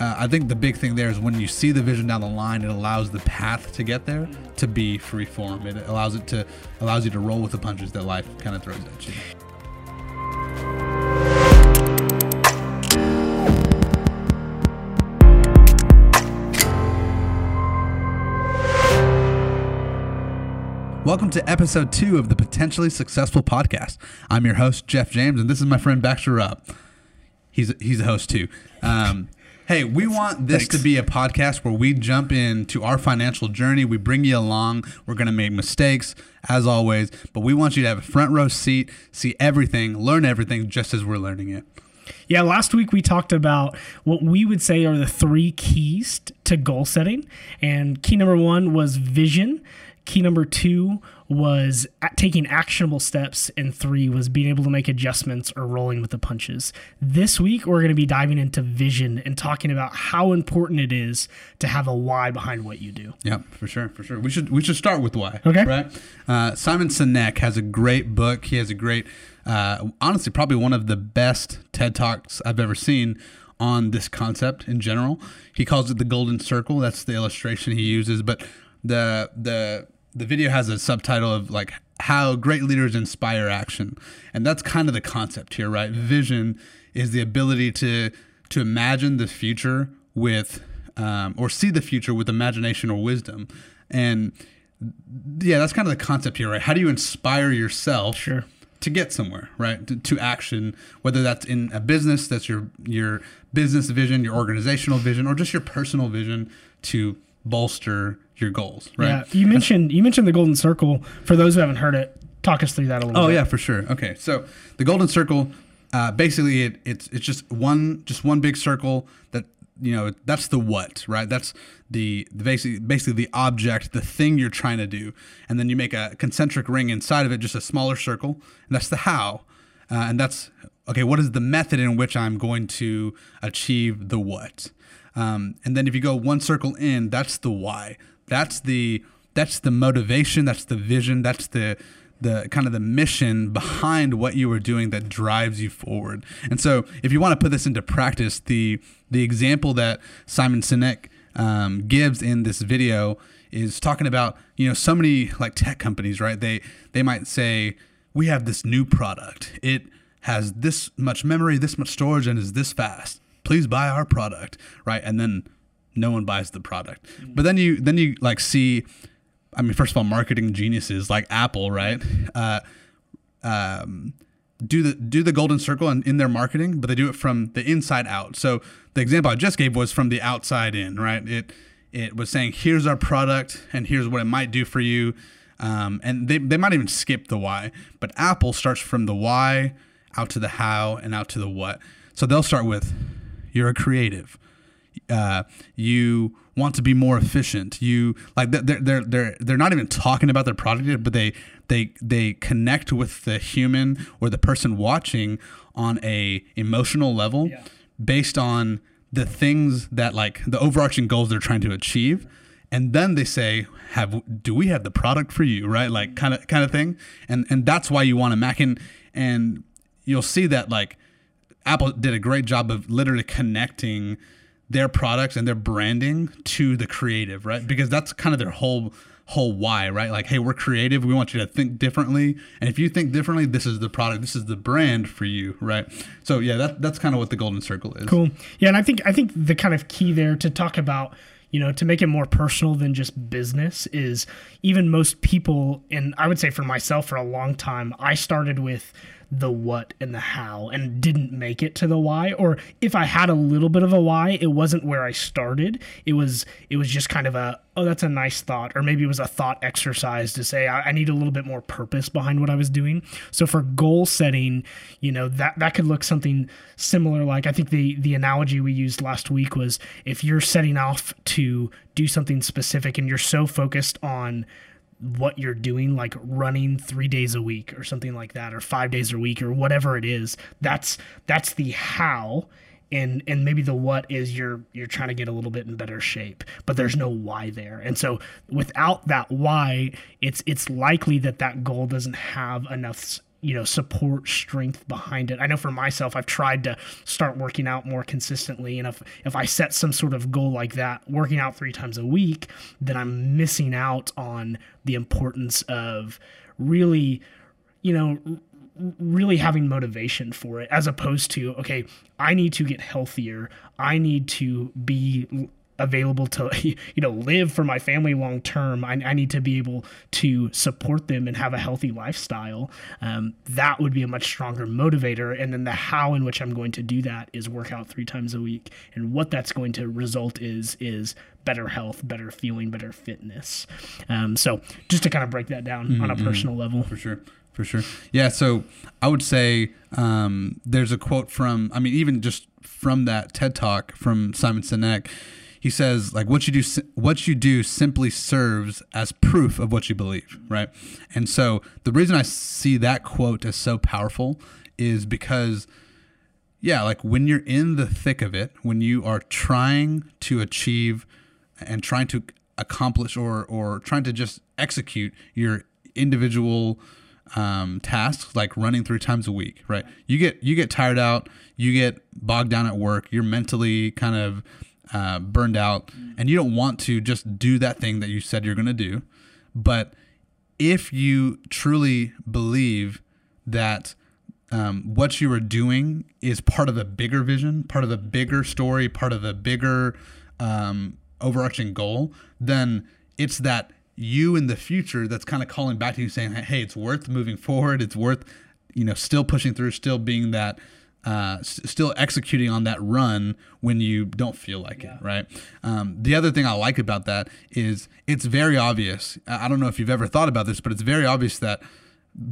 uh, I think the big thing there is when you see the vision down the line, it allows the path to get there to be free form. It allows it to allows you to roll with the punches that life kind of throws at you. Welcome to episode two of the Potentially Successful Podcast. I'm your host, Jeff James, and this is my friend Baxter Rupp. He's he's a host too. Um, hey, we want this Thanks. to be a podcast where we jump into our financial journey. We bring you along. We're going to make mistakes, as always, but we want you to have a front row seat, see everything, learn everything just as we're learning it. Yeah, last week we talked about what we would say are the three keys to goal setting. And key number one was vision. Key number two was taking actionable steps. And three was being able to make adjustments or rolling with the punches. This week, we're going to be diving into vision and talking about how important it is to have a why behind what you do. Yeah, for sure, for sure. We should we should start with why. Okay. Right. Uh, Simon Sinek has a great book. He has a great, uh, honestly, probably one of the best TED talks I've ever seen on this concept in general. He calls it the golden circle. That's the illustration he uses. But the the the video has a subtitle of like how great leaders inspire action, and that's kind of the concept here, right? Vision is the ability to to imagine the future with um, or see the future with imagination or wisdom. And yeah, that's kind of the concept here, right? How do you inspire yourself Sure. to get somewhere, right? To, to action, whether that's in a business, that's your your business vision, your organizational vision, or just your personal vision to bolster your goals, right? Yeah, you mentioned you mentioned the golden circle. For those who haven't heard it, talk us through that a little bit. Oh bit. yeah, for sure. Okay, so the golden circle, uh, basically, it, it's it's just one just one big circle that you know that's the what, right? That's the, the basically basically the object, the thing you're trying to do, and then you make a concentric ring inside of it, just a smaller circle, and that's the how, uh, and that's okay. What is the method in which I'm going to achieve the what? Um, and then if you go one circle in, that's the why. That's the that's the motivation. That's the vision. That's the the kind of the mission behind what you are doing that drives you forward. And so, if you want to put this into practice, the the example that Simon Sinek um, gives in this video is talking about you know so many like tech companies, right? They they might say we have this new product. It has this much memory, this much storage, and is this fast. Please buy our product, right? And then no one buys the product. But then you then you like see I mean, first of all, marketing geniuses like Apple, right? Uh, um, do the do the golden circle in, in their marketing, but they do it from the inside out. So the example I just gave was from the outside in, right? It it was saying, here's our product, and here's what it might do for you. Um, and they, they might even skip the why, but Apple starts from the why out to the how and out to the what. So they'll start with, you're a creative uh, you want to be more efficient. You like they're they're they're they're not even talking about their product yet, but they they they connect with the human or the person watching on a emotional level Yeah. based on the things that like the overarching goals they're trying to achieve. And then they say, "Have do we have the product for you?" Right, like kind of kind of thing. And and that's why you want to Mac and and you'll see that like Apple did a great job of literally connecting their products and their branding to the creative, right? Because that's kind of their whole whole why, right? Like, hey, we're creative. We want you to think differently, and if you think differently, this is the product. This is the brand for you, right? So yeah, that that's kind of what the golden circle is. Cool. Yeah, and I think I think the kind of key there to talk about, you know, to make it more personal than just business is even most people and I would say for myself for a long time, I started with the what and the how and didn't make it to the why or if I had a little bit of a why, it wasn't where I started. It was it was just kind of a oh that's a nice thought or maybe it was a thought exercise to say I, I need a little bit more purpose behind what I was doing. So for goal setting, you know, that that could look something similar like I think the the analogy we used last week was if you're setting off to do something specific and you're so focused on what you're doing like running 3 days a week or something like that or 5 days a week or whatever it is that's that's the how. And and maybe the what is you're you're trying to get a little bit in better shape but there's no why there. And so without that why it's it's likely that that goal doesn't have enough you know support strength behind it. I know for myself i've tried to start working out more consistently and if if i set some sort of goal like that working out three times a week then i'm missing out on the importance of really you know really having motivation for it as opposed to okay i need to get healthier. I need to be available to you know live for my family long term. I, I, need to be able to support them and have a healthy lifestyle. Um, that would be a much stronger motivator. And then the how in which i'm going to do that is work out three times a week. And what that's going to result is is better health better feeling better fitness. Um, so just to kind of break that down mm-hmm. on a mm-hmm. personal level. For sure. For sure. Yeah so i would say um, there's a quote from i mean even just from that ted talk from simon sinek he says like what you do what you do simply serves as proof of what you believe right? And so the reason i see that quote as so powerful is because yeah like when you're in the thick of it when you are trying to achieve and trying to accomplish or or trying to just execute your individual um, tasks like running three times a week right? You get you get tired out you get bogged down at work you're mentally kind of uh, burned out, and you don't want to just do that thing that you said you're going to do. But if you truly believe that um, what you are doing is part of a bigger vision, part of a bigger story, part of a bigger um, overarching goal, then it's that you in the future that's kind of calling back to you saying, hey, it's worth moving forward. It's worth, you know, still pushing through, still being that uh, s- still executing on that run when you don't feel like yeah. it, right? Um, the other thing I like about that is it's very obvious. I don't know if you've ever thought about this, but it's very obvious that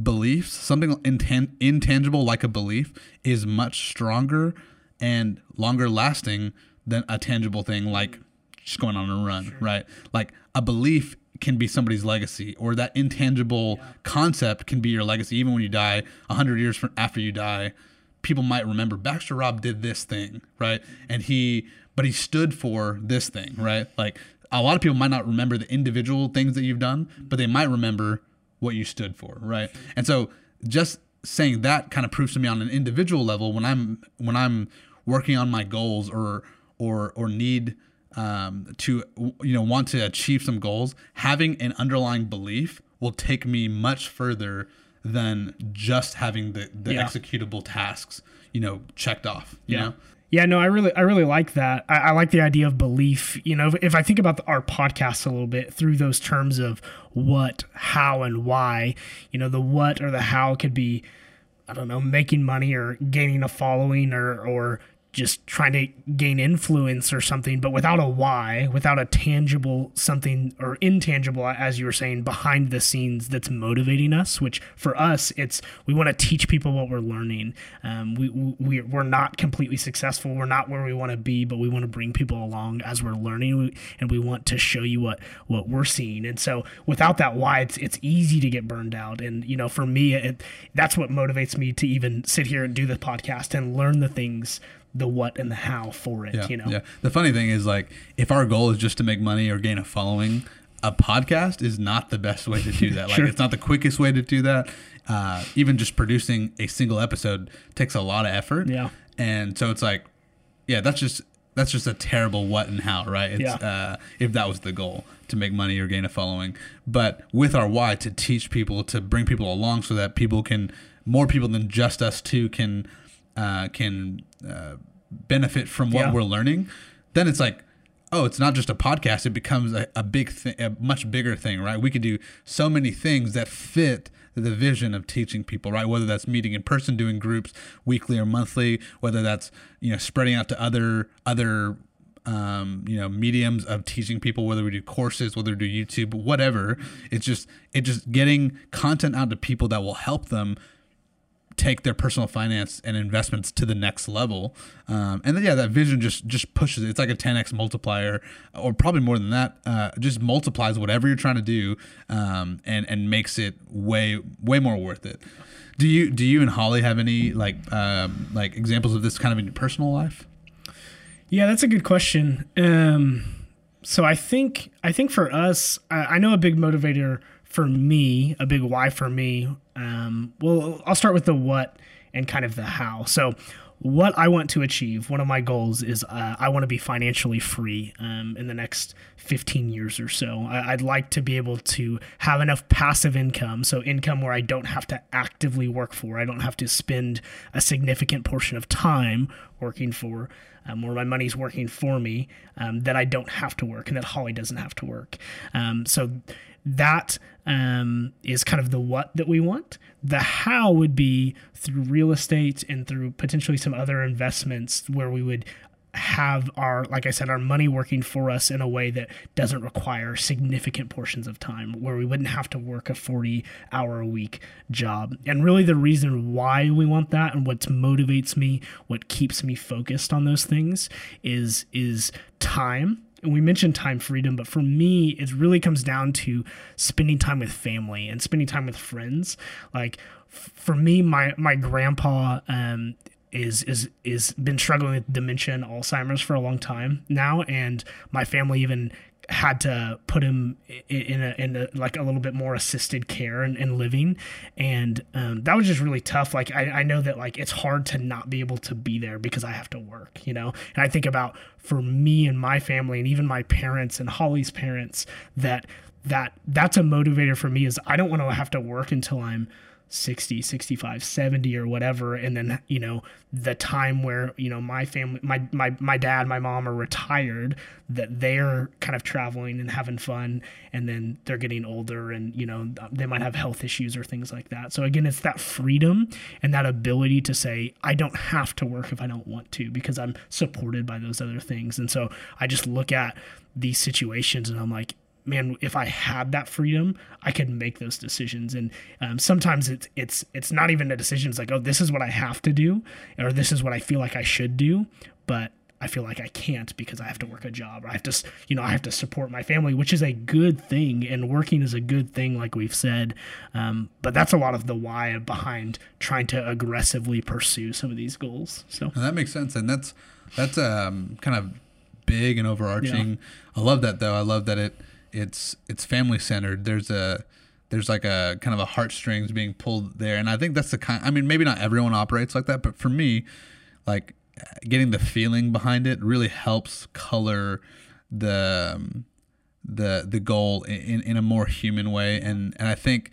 beliefs, something intan- intangible like a belief, is much stronger and longer lasting than a tangible thing like just going on a run, sure. right? Like a belief can be somebody's legacy or that intangible yeah. concept can be your legacy even when you die 100 years from after you die people might remember Baxter Rupp did this thing, right? And he, but he stood for this thing, right? Like a lot of people might not remember the individual things that you've done, but they might remember what you stood for, right? And so just saying that kind of proves to me on an individual level when I'm when I'm working on my goals or or or need um, to you know want to achieve some goals, having an underlying belief will take me much further than just having the, the yeah. executable tasks, you know, checked off. You yeah. know? Yeah, no, I really, I really like that. I, I like the idea of belief. You know, if, if I think about the, our podcast a little bit through those terms of what, how, and why, you know, the what or the how could be, I don't know, making money or gaining a following or or just trying to gain influence or something, but without a why, without a tangible something or intangible, as you were saying, behind the scenes that's motivating us. Which for us, it's we want to teach people what we're learning. Um, we we we're not completely successful. We're not where we want to be, but we want to bring people along as we're learning, and we want to show you what what we're seeing. And so, without that why, it's it's easy to get burned out. And you know, for me, it, that's what motivates me to even sit here and do the podcast and learn the things the what and the how for it. Yeah, you know. Yeah. The funny thing is, like, if our goal is just to make money or gain a following, a podcast is not the best way to do that. Like, sure. it's not the quickest way to do that. Uh, even just producing a single episode takes a lot of effort. Yeah. And so it's like, yeah, that's just that's just a terrible what and how, right? It's, yeah. Uh, if that was the goal to make money or gain a following, but with our why to teach people to bring people along so that people can more people than just us two can uh, can uh, benefit from what yeah. we're learning, then it's like, oh, it's not just a podcast. It becomes a, a big thing, a much bigger thing, right? We could do so many things that fit the vision of teaching people, right? Whether that's meeting in person, doing groups weekly or monthly, whether that's you know spreading out to other other um, you know mediums of teaching people, whether we do courses, whether we do YouTube, whatever. It's just it just getting content out to people that will help them take their personal finance and investments to the next level. Um, and then yeah, that vision just just pushes it. It's like a 10x multiplier, or probably more than that. Uh, just multiplies whatever you're trying to do, um, and and makes it way way more worth it. Do you do you and Holly have any like um, like examples of this kind of in your personal life? Yeah, that's a good question. Um, so I think I think for us, I, I know a big motivator for me, a big why for me, um, well, I'll start with the what and kind of the how. So, what I want to achieve, one of my goals is uh, I want to be financially free um, in the next 15 years or so. I, would like to be able to have enough passive income, so income where I don't have to actively work for, I don't have to spend a significant portion of time working for, um, where my money's working for me, um, that I don't have to work and that Holly doesn't have to work. Um, so that um, is kind of the what that we want. The how would be through real estate and through potentially some other investments where we would have our like i said our money working for us in a way that doesn't require significant portions of time where we wouldn't have to work a 40 hour a week job and really the reason why we want that and what motivates me what keeps me focused on those things is is time and we mentioned time freedom, but for me, it really comes down to spending time with family and spending time with friends. Like for me, my my grandpa um, is is is been struggling with dementia and Alzheimer's for a long time now, and my family even had to put him in a, in a, like a little bit more assisted care and, and living. And um, that was just really tough. Like I, I know that like it's hard to not be able to be there because i have to work you know? And i think about for me and my family and even my parents and holly's parents that that that's a motivator for me is i don't want to have to work until i'm 60 65 70 or whatever. And then you know the time where you know my family my my, my dad my mom are retired that they're kind of traveling and having fun. And then they're getting older and you know they might have health issues or things like that. So again it's that freedom and that ability to say i don't have to work if i don't want to because i'm supported by those other things. And so i just look at these situations and i'm like man, if I had that freedom, I could make those decisions. And um, sometimes it's it's it's not even a decision. It's like, oh, this is what I have to do, or this is what I feel like I should do, but I feel like I can't because I have to work a job. I have to, you know, I have to support my family, which is a good thing, and working is a good thing, like we've said. Um, but that's a lot of the why behind trying to aggressively pursue some of these goals. So and that makes sense, and that's that's um, kind of big and overarching. Yeah. I love that though. I love that it it's it's family centered. There's a there's like a kind of a heartstrings being pulled there, and I think that's the kind. I mean, maybe not everyone operates like that, but for me, like getting the feeling behind it really helps color the um, the the goal in in a more human way, and and I think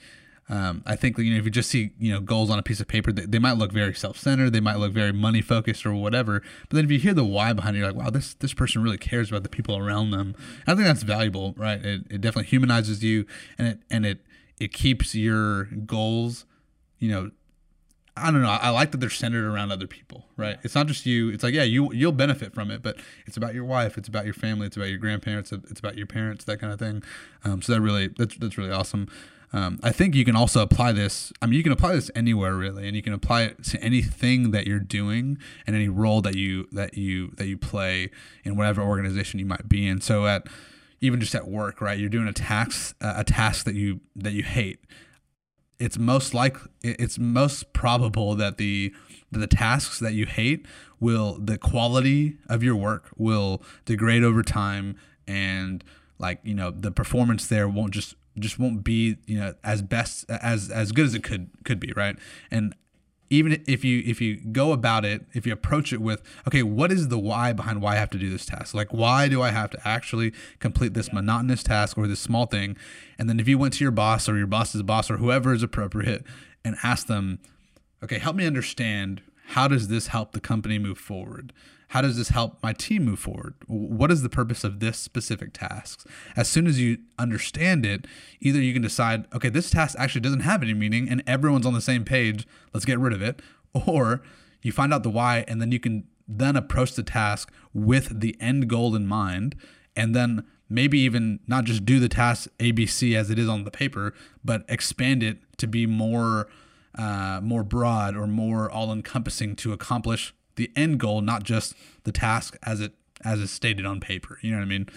um, I think you know if you just see you know goals on a piece of paper, they, they might look very self-centered, they might look very money focused or whatever. But then if you hear the why behind it, you're like, wow, this this person really cares about the people around them. And I think that's valuable, right? It, it definitely humanizes you, and it and it it keeps your goals, you know. I don't know. I like that they're centered around other people, right? It's not just you. It's like, yeah, you you'll benefit from it, but it's about your wife, it's about your family, it's about your grandparents, it's about your parents, that kind of thing. Um, so that really that's that's really awesome. Um, I think you can also apply this. I mean, you can apply this anywhere really, and you can apply it to anything that you're doing and any role that you that you that you play in whatever organization you might be in. So at even just at work, right? You're doing a task a task that you that you hate. It's most like it's most probable that the that the tasks that you hate will the quality of your work will degrade over time and like you know the performance there won't just just won't be you know as best as as good as it could could be right? And even if you if you go about it if you approach it with okay what is the why behind why i have to do this task? Like why do i have to actually complete this monotonous task or this small thing? And then if you went to your boss or your boss's boss or whoever is appropriate and ask them okay help me understand how does this help the company move forward how does this help my team move forward? What is the purpose of this specific task? As soon as you understand it, either you can decide, okay, this task actually doesn't have any meaning and everyone's on the same page, let's get rid of it, or you find out the why and then you can then approach the task with the end goal in mind and then maybe even not just do the task ABC as it is on the paper, but expand it to be more uh, more broad or more all encompassing to accomplish the end goal, not just the task as it as is stated on paper. You know what I mean?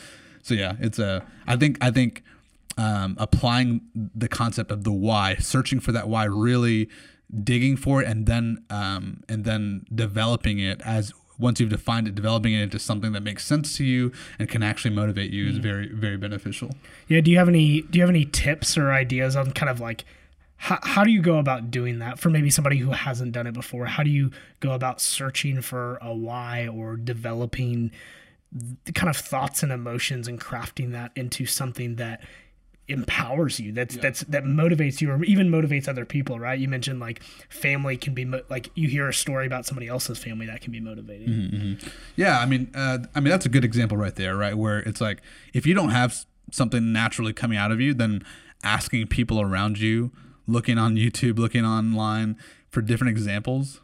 So yeah, it's a. I think I think um, applying the concept of the why, searching for that why, really digging for it, and then um, and then developing it as once you've defined it, developing it into something that makes sense to you and can actually motivate you is very very beneficial. Yeah. Do you have any Do you have any tips or ideas on kind of like how, how do you go about doing that for maybe somebody who hasn't done it before? How do you go about searching for a why or developing the kind of thoughts and emotions and crafting that into something that empowers you that's yeah. that's that motivates you or even motivates other people right you mentioned like family can be mo- like you hear a story about somebody else's family that can be motivating mm-hmm. mm-hmm. yeah i mean uh, i mean that's a good example right there right where it's like if you don't have something naturally coming out of you then asking people around you looking on YouTube, looking online for different examples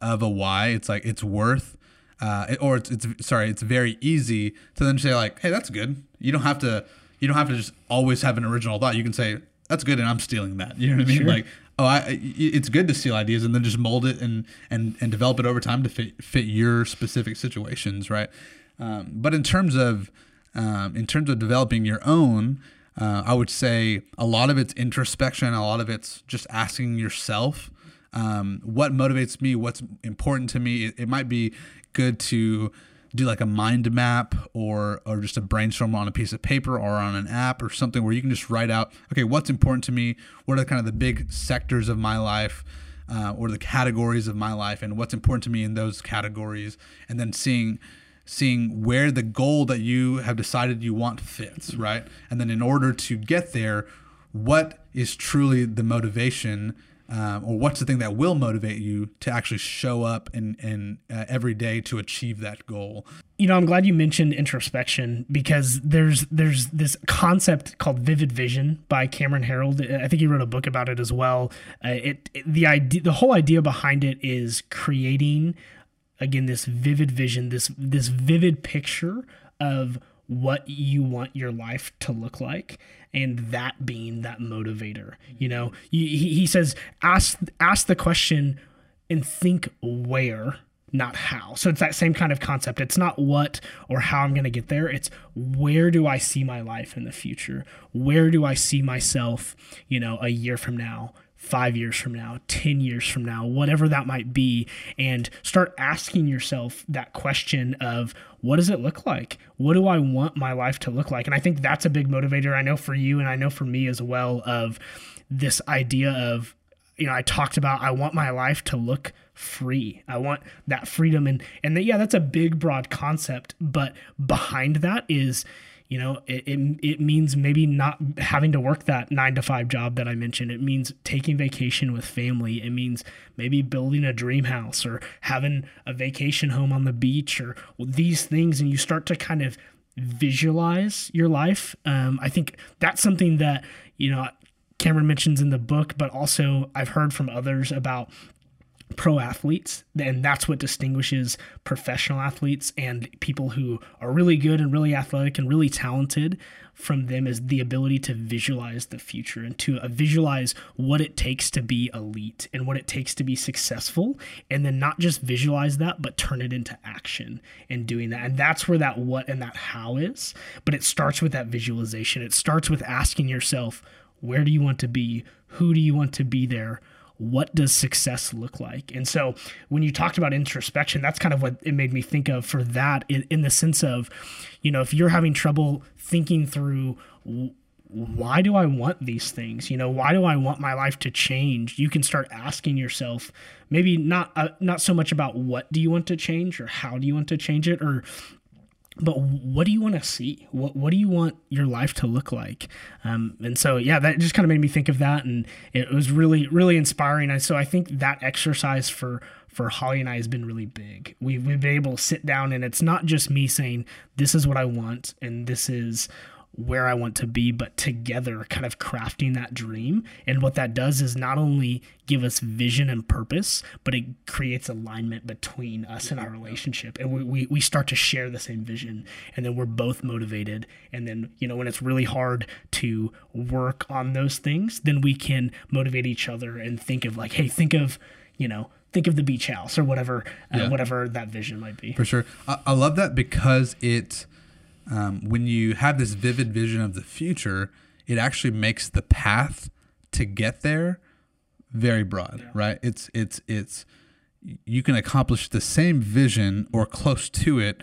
of a why, it's like it's worth, uh, or it's, it's sorry, it's very easy to then say like, hey, that's good. You don't have to, you don't have to just always have an original thought. You can say that's good, and I'm stealing that. You know what I mean? Sure. Like, oh, I, it's good to steal ideas and then just mold it and and and develop it over time to fit fit your specific situations, right? Um, but in terms of um, in terms of developing your own, uh, I would say a lot of it's introspection, a lot of it's just asking yourself um, what motivates me, what's important to me. It, it, might be good to do like a mind map or or just a brainstorm on a piece of paper or on an app or something where you can just write out, okay, what's important to me? What are kind of the big sectors of my life? Uh, or the categories of my life and what's important to me in those categories and then seeing seeing where the goal that you have decided you want fits, right? And then in order to get there, what is truly the motivation um, or what's the thing that will motivate you to actually show up and and uh, every day to achieve that goal? You know i'm glad you mentioned introspection because there's there's this concept called vivid vision by cameron herold i think he wrote a book about it as well. Uh, it, it the idea the whole idea behind it is creating again this vivid vision this this vivid picture of what you want your life to look like and that being that motivator you know? He, he says ask ask the question and think where not how. So it's that same kind of concept. It's not what or how i'm going to get there. It's where do i see my life in the future? Where do i see myself you know a year from now five years from now, 10 years from now, whatever that might be, and start asking yourself that question of what does it look like? What do I want my life to look like? And I think that's a big motivator. I know for you and I know for me as well of this idea of, you know, I talked about I want my life to look free. I want that freedom and and that, yeah, that's a big broad concept, but behind that is you know it, it, it means maybe not having to work that nine to five job that i mentioned. It means taking vacation with family. It means maybe building a dream house or having a vacation home on the beach or these things. And you start to kind of visualize your life. Um, i think that's something that you know cameron mentions in the book but also i've heard from others about pro athletes and that's what distinguishes professional athletes and people who are really good and really athletic and really talented from them is the ability to visualize the future and to uh, visualize what it takes to be elite and what it takes to be successful and then not just visualize that but turn it into action and doing that. And that's where that what and that how is but it starts with that visualization. It starts with asking yourself where do you want to be? Who do you want to be there what does success look like? And so when you talked about introspection, that's kind of what it made me think of for that in, in the sense of, you know, if you're having trouble thinking through why do I want these things? You know, why do I want my life to change? You can start asking yourself, maybe not uh, not so much about what do you want to change or how do you want to change it or but what do you want to see? What what do you want your life to look like? Um, and so yeah, that just kind of made me think of that, and it was really really inspiring. And so I think that exercise for for Holly and I has been really big. We've, we've been able to sit down, and it's not just me saying this is what I want, and this is where I want to be, but together kind of crafting that dream. And what that does is not only give us vision and purpose, but it creates alignment between us and our relationship. And we, we, we start to share the same vision. And then we're both motivated. And then, you know, when it's really hard to work on those things, then we can motivate each other and think of like, hey, think of, you know, think of the beach house or whatever, uh, yeah. whatever that vision might be. For sure. I, I love that because it, um, when you have this vivid vision of the future, it actually makes the path to get there very broad, yeah. right? It's it's it's you can accomplish the same vision or close to it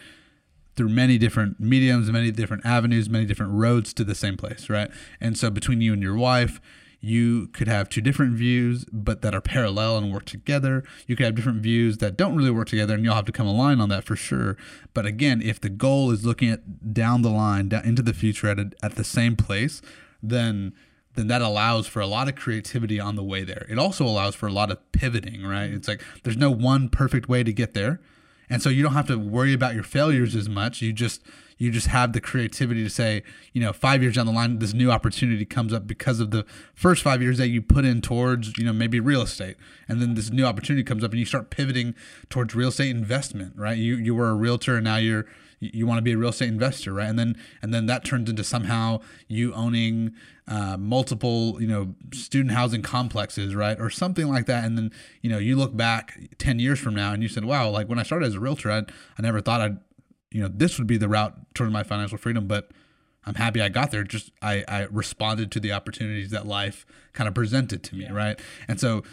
through many different mediums, many different avenues, many different roads to the same place, right? And so between you and your wife, you could have two different views, but that are parallel and work together. You could have different views that don't really work together, and you'll have to come align on that for sure. But again, if the goal is looking at down the line, down into the future at a, at the same place, then then that allows for a lot of creativity on the way there. It also allows for a lot of pivoting, right? It's like there's no one perfect way to get there. And so you don't have to worry about your failures as much. You just you just have the creativity to say, you know, five years down the line, this new opportunity comes up because of the first five years that you put in towards, you know, maybe real estate. And then this new opportunity comes up and you start pivoting towards real estate investment, right? You you were a realtor and now you're you want to be a real estate investor, right? And then and then that turns into somehow you owning uh, multiple, you know, student housing complexes, right, or something like that. And then you know you look back ten years from now and you said, wow, like when I started as a realtor, I I never thought I'd, you know, this would be the route toward my financial freedom, but I'm happy I got there. Just I I responded to the opportunities that life kind of presented to me, yeah. right? And so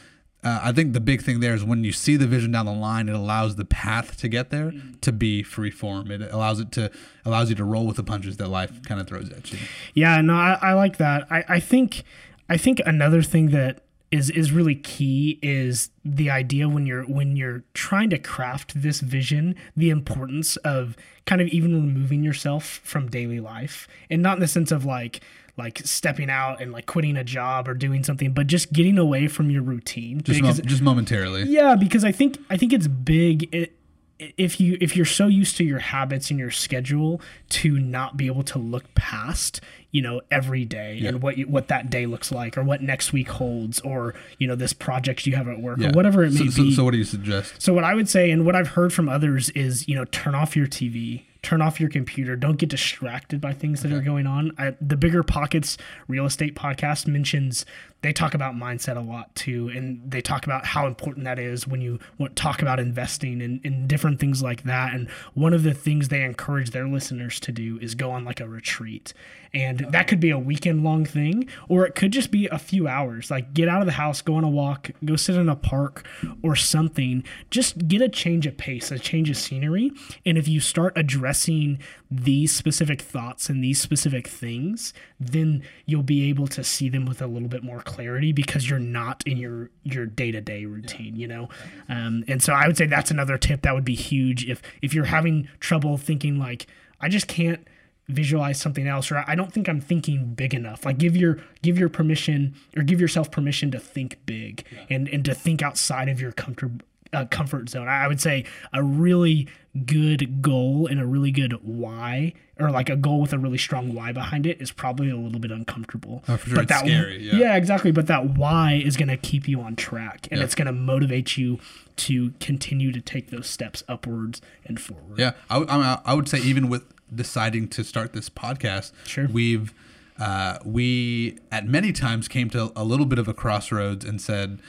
uh, I think the big thing there is when you see the vision down the line, it allows the path to get there mm-hmm. to be free form. It allows it to allows you to roll with the punches that life kind of throws at you. Yeah, no, I, I like that. I, I think I think another thing that is is really key is the idea when you're when you're trying to craft this vision the importance of kind of even removing yourself from daily life and not in the sense of like like stepping out and like quitting a job or doing something, but just getting away from your routine. Just, mo- just momentarily. Yeah, because I think I think it's big. It, if you if you're so used to your habits and your schedule to not be able to look past you know every day yeah. and what you, what that day looks like or what next week holds or you know this project you have at work yeah. or whatever it may so, be so, so what do you suggest so what i would say and what i've heard from others is you know turn off your tv turn off your computer. Don't get distracted by things that are going on. I, the Bigger Pockets Real Estate podcast mentions they talk about mindset a lot too, and they talk about how important that is when you talk about investing and, and different things like that. And one of the things they encourage their listeners to do is go on like a retreat, and that could be a weekend long thing, or it could just be a few hours. Like get out of the house, go on a walk, go sit in a park or something. Just get a change of pace, a change of scenery, and if you start addressing these specific thoughts and these specific things, then you'll be able to see them with a little bit more clarity because you're not in your your day to day routine, you know. Um, and so I would say that's another tip that would be huge if if you're having trouble thinking like I just can't visualize something else or I don't think I'm thinking big enough. Like give your give your permission or give yourself permission to think big yeah. and and to think outside of your comfort uh, comfort zone. I would say a really good goal and a really good why, or like a goal with a really strong why behind it, is probably a little bit uncomfortable. Oh, for sure. But it's that, scary. Yeah. yeah, exactly. But that why is going to keep you on track, and yeah. it's going to motivate you to continue to take those steps upwards and forward. Yeah, I, I, I would say even with deciding to start this podcast, sure, we've uh, we at many times came to a little bit of a crossroads and said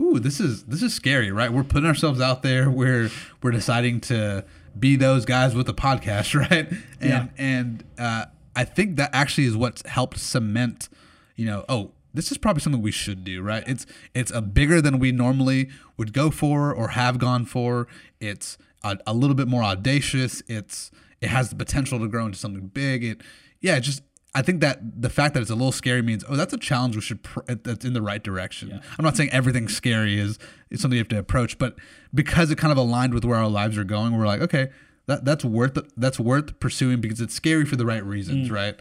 ooh, this is this is scary, right? We're putting ourselves out there. We're we're deciding to be those guys with a podcast, right? And yeah. and uh, I think that actually is what's helped cement, you know, oh, this is probably something we should do, right? It's it's a bigger than we normally would go for or have gone for. It's a, a little bit more audacious. It's it has the potential to grow into something big. It yeah, it just I think that the fact that it's a little scary means, oh, that's a challenge we should, pr- that's in the right direction. Yeah. I'm not saying everything scary is, is something you have to approach, but because it kind of aligned with where our lives are going, we're like, okay, that, that's worth, that's worth pursuing because it's scary for the right reasons, mm. right?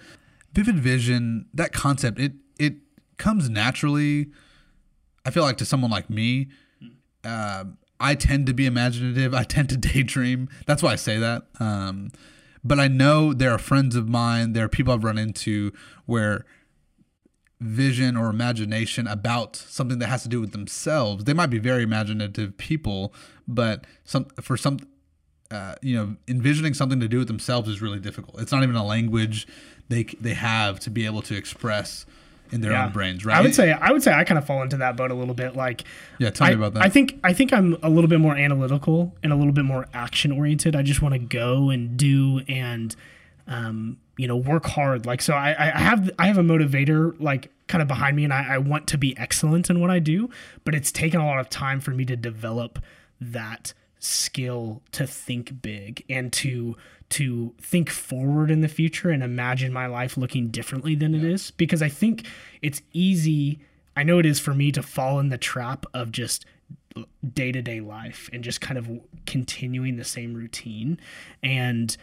Vivid vision, that concept, it, it comes naturally. I feel like to someone like me, uh, I tend to be imaginative. I tend to daydream. That's why I say that. Um, but I know there are friends of mine, there are people I've run into where vision or imagination about something that has to do with themselves. They might be very imaginative people, but some for some uh, you know, envisioning something to do with themselves is really difficult. It's not even a language they they have to be able to express in their yeah. own brains, right? I would say I would say I kind of fall into that boat a little bit. Like, yeah, tell I, me about that. I think I think I'm a little bit more analytical and a little bit more action oriented. I just want to go and do and um, you know work hard. Like, so I, I have I have a motivator like kind of behind me, and I, I want to be excellent in what I do. But it's taken a lot of time for me to develop that skill to think big and to to think forward in the future and imagine my life looking differently than it is because I think it's easy I know it is for me to fall in the trap of just day to day life and just kind of continuing the same routine. And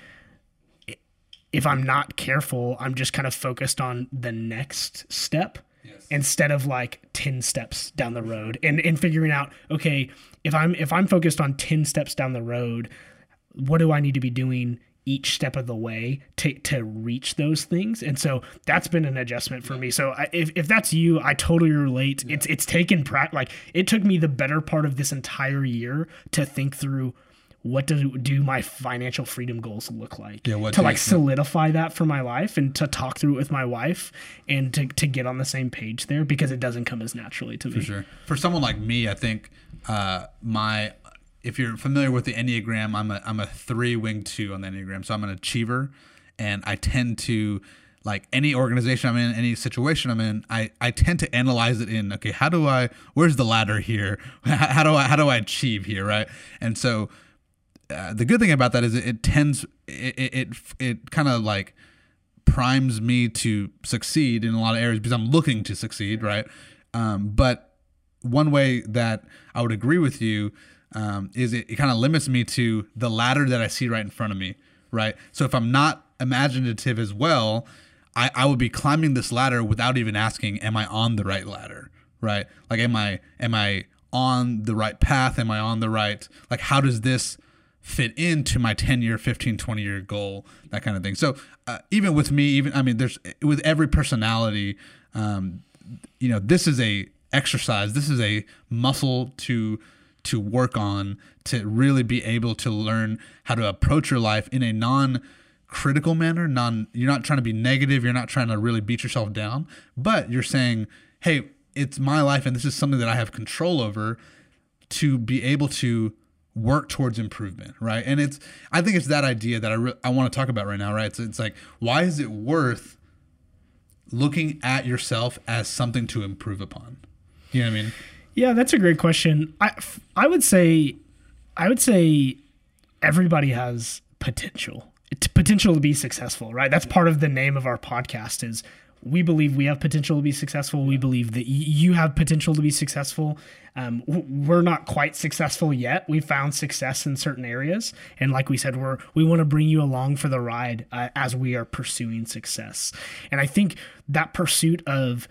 if I'm not careful, I'm just kind of focused on the next step. Instead of like 10 steps down the road and, and figuring out, okay, if I'm if I'm focused on 10 steps down the road, what do I need to be doing each step of the way to, to reach those things? And so that's been an adjustment for me. So I, if, if that's you i totally relate. Yeah. it's it's taken pra- like it took me the better part of this entire year to think through what do do my financial freedom goals look like yeah, to like solidify that for my life and to talk through it with my wife and to, to get on the same page there because it doesn't come as naturally to me for sure for someone like me i think uh, my if you're familiar with the Enneagram, I'm a I'm a three wing two on the Enneagram. So I'm an achiever and I tend to like any organization I'm in, any situation I'm in, I, I tend to analyze it in, okay, how do I, where's the ladder here? How do I, how do I achieve here? Right. And so uh, the good thing about that is it, it tends, it, it, it, it kind of like primes me to succeed in a lot of areas because I'm looking to succeed. Right. Um, but one way that I would agree with you um, is it, it kind of limits me to the ladder that I see right in front of me, right? So if I'm not imaginative as well, I, I would be climbing this ladder without even asking, am I on the right ladder, right? Like, am I am I on the right path? Am I on the right? Like, how does this fit into my 10 year, 15, 20 year goal? That kind of thing. So uh, even with me, even I mean, there's with every personality, um, you know, this is a exercise. This is a muscle to to work on to really be able to learn how to approach your life in a non critical manner non you're not trying to be negative you're not trying to really beat yourself down but you're saying hey it's my life and this is something that I have control over to be able to work towards improvement right and it's i think it's that idea that i, re- I want to talk about right now right so it's like why is it worth looking at yourself as something to improve upon you know what i mean yeah, that's a great question. I I would say I would say everybody has potential. Potential to be successful, right? That's part of the name of our podcast is we believe we have potential to be successful. We believe that you have potential to be successful. Um, we're not quite successful yet. We found success in certain areas, and like we said, we're we want to bring you along for the ride uh, as we are pursuing success. And I think that pursuit of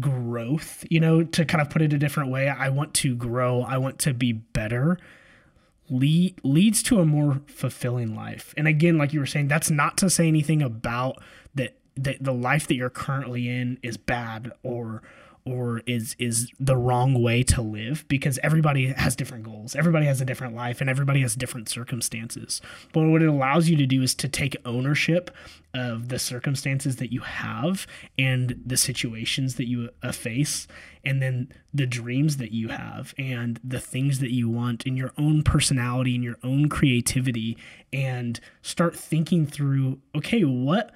growth, you know, to kind of put it a different way, I want to grow, I want to be better lead, leads to a more fulfilling life. And again, like you were saying, that's not to say anything about that the life that you're currently in is bad or or is is the wrong way to live because everybody has different goals. Everybody has a different life and everybody has different circumstances. But what it allows you to do is to take ownership of the circumstances that you have and the situations that you uh, face and then the dreams that you have and the things that you want in your own personality and your own creativity and start thinking through okay what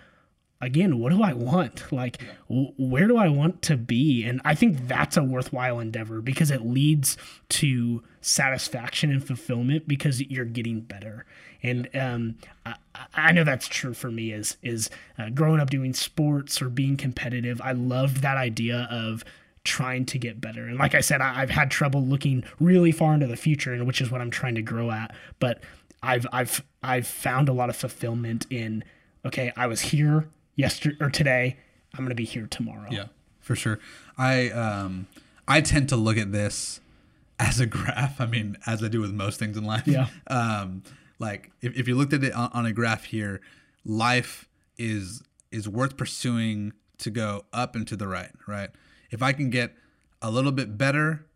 again, what do I want? Like, w- where do I want to be? And I think that's a worthwhile endeavor because it leads to satisfaction and fulfillment because you're getting better. And um, I, I, know that's true for me. Is is uh, growing up doing sports or being competitive. I loved that idea of trying to get better. And like I said, I, I've had trouble looking really far into the future, and which is what I'm trying to grow at. But I've I've I've found a lot of fulfillment in okay, I was here yesterday or today. I'm going to be here tomorrow. Yeah, for sure. I um I tend to look at this as a graph. I mean, as I do with most things in life. Yeah. Um, like if, if you looked at it on, on a graph here, life is is worth pursuing to go up and to the right, right? If I can get a little bit better,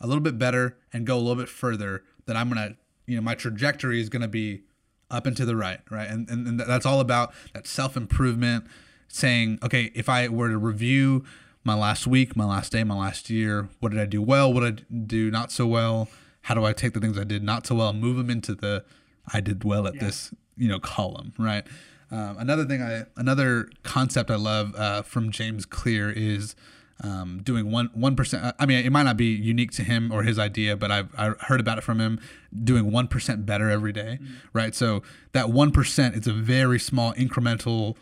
a little bit better, and go a little bit further, then I'm gonna, you know, my trajectory is gonna be up and to the right, right? And, and, and that's all about that self improvement, saying, okay, if I were to review my last week, my last day, my last year, what did I do well? What did I do not so well? How do I take the things I did not so well and move them into the I did well at yeah. this, you know, column, right? Um, another thing I, another concept I love uh, from James Clear is um, doing one one percent. I mean, it might not be unique to him or his idea, but I've I heard about it from him. Doing one percent better every day, mm-hmm. right? So that one percent is a very small incremental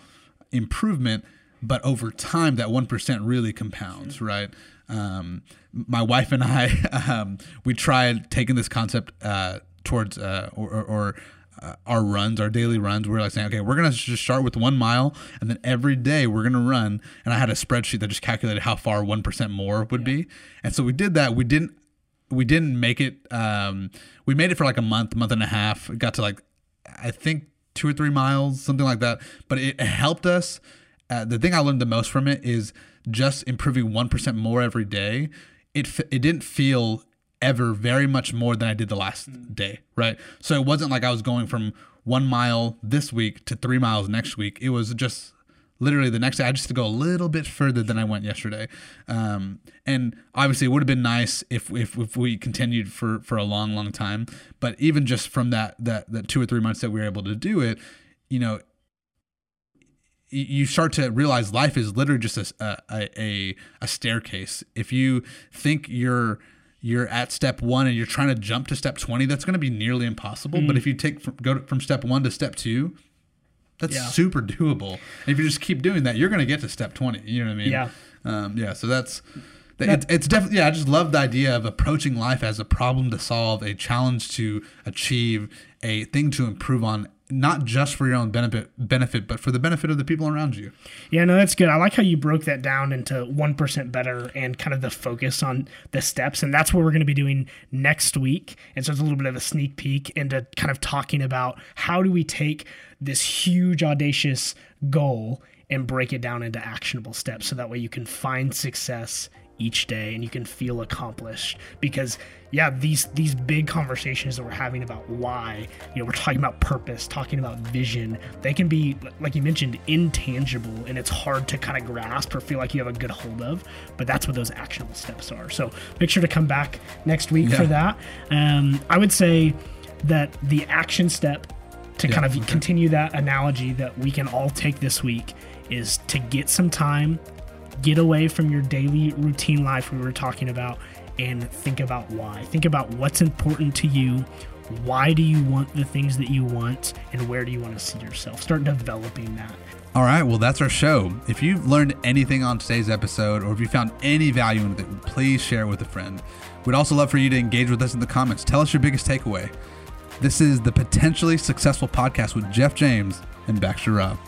improvement, but over time, that one percent really compounds, sure. right? Um, my wife and I, um, we tried taking this concept uh, towards uh, or, or, or uh, our runs, our daily runs. We're like saying, okay, we're gonna just start with one mile, and then every day we're gonna run. And I had a spreadsheet that just calculated how far one percent more would yeah. be, and so we did that. We didn't, we didn't make it. Um, we made it for like a month, month and a half. It got to like, I think two or three miles, something like that. But it helped us. Uh, the thing I learned the most from it is just improving one percent more every day. It it didn't feel ever very much more than I did the last mm. day, right? So it wasn't like I was going from one mile this week to three miles next week. It was just literally the next day I just to go a little bit further than I went yesterday. Um, and obviously it would have been nice if, if, if we continued for, for a long, long time. But even just from that, that, that two or three months that we were able to do it, you know, you start to realize life is literally just a, a, a, a staircase. If you think you're, you're at step one and you're trying to jump to step 20 that's going to be nearly impossible mm. but if you take from, go from step one to step two that's yeah. super doable and if you just keep doing that you're going to get to step 20 you know what i mean yeah um, yeah so that's it, it's definitely yeah i just love the idea of approaching life as a problem to solve a challenge to achieve a thing to improve on not just for your own benefit benefit but for the benefit of the people around you. Yeah no that's good. I like how you broke that down into 1% better and kind of the focus on the steps and that's what we're going to be doing next week. And so it's a little bit of a sneak peek into kind of talking about how do we take this huge audacious goal and break it down into actionable steps so that way you can find success each day and you can feel accomplished because yeah these these big conversations that we're having about why you know we're talking about purpose talking about vision they can be like you mentioned intangible and it's hard to kind of grasp or feel like you have a good hold of but that's what those actionable steps are so make sure to come back next week yeah. for that um, i would say that the action step to yeah, kind of okay. continue that analogy that we can all take this week is to get some time get away from your daily routine life we were talking about and think about why. Think about what's important to you. Why do you want the things that you want? And where do you want to see yourself? Start developing that. All right, well, that's our show. If you've learned anything on today's episode or if you found any value in it, please share it with a friend. We'd also love for you to engage with us in the comments. Tell us your biggest takeaway. This is the Potentially Successful Podcast with Jeff James and Baxter Rupp.